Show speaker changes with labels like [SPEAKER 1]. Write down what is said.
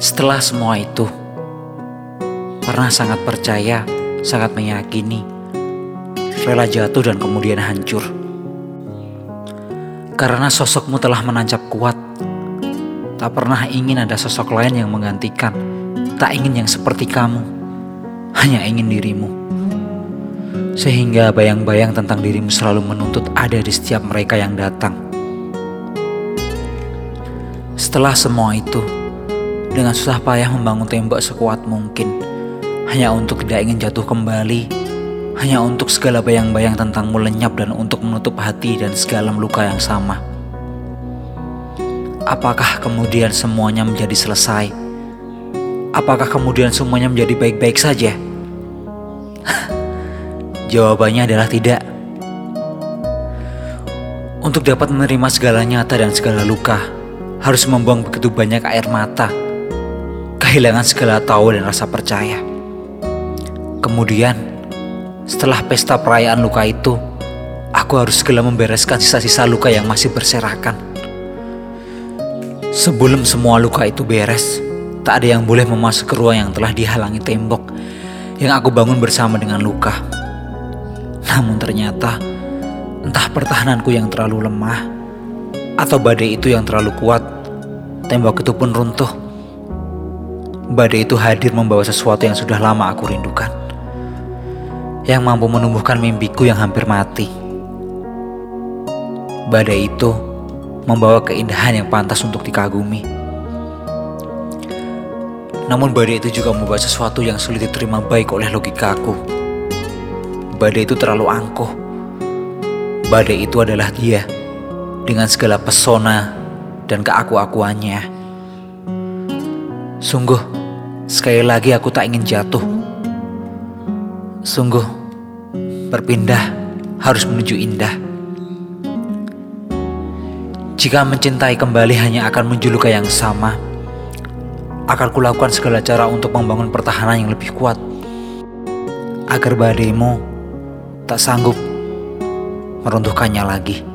[SPEAKER 1] Setelah semua itu, pernah sangat percaya, sangat meyakini, rela jatuh dan kemudian hancur. Karena sosokmu telah menancap kuat, tak pernah ingin ada sosok lain yang menggantikan, tak ingin yang seperti kamu, hanya ingin dirimu. Sehingga bayang-bayang tentang dirimu selalu menuntut ada di setiap mereka yang datang. Setelah semua itu, dengan susah payah membangun tembok sekuat mungkin, hanya untuk tidak ingin jatuh kembali, hanya untuk segala bayang-bayang tentangmu lenyap dan untuk menutup hati dan segala luka yang sama. Apakah kemudian semuanya menjadi selesai? Apakah kemudian semuanya menjadi baik-baik saja? Jawabannya adalah tidak. Untuk dapat menerima segala nyata dan segala luka, harus membuang begitu banyak air mata kehilangan segala tahu dan rasa percaya. Kemudian, setelah pesta perayaan luka itu, aku harus segera membereskan sisa-sisa luka yang masih berserakan. Sebelum semua luka itu beres, tak ada yang boleh memasuki ruang yang telah dihalangi tembok yang aku bangun bersama dengan luka. Namun ternyata, entah pertahananku yang terlalu lemah, atau badai itu yang terlalu kuat, tembok itu pun runtuh badai itu hadir membawa sesuatu yang sudah lama aku rindukan. Yang mampu menumbuhkan mimpiku yang hampir mati. Badai itu membawa keindahan yang pantas untuk dikagumi. Namun badai itu juga membawa sesuatu yang sulit diterima baik oleh logikaku. Badai itu terlalu angkuh. Badai itu adalah dia dengan segala pesona dan keaku-akuannya. Sungguh, Sekali lagi aku tak ingin jatuh. Sungguh, berpindah harus menuju indah. Jika mencintai kembali hanya akan menuju luka yang sama, akan kulakukan segala cara untuk membangun pertahanan yang lebih kuat. Agar badaimu tak sanggup meruntuhkannya lagi.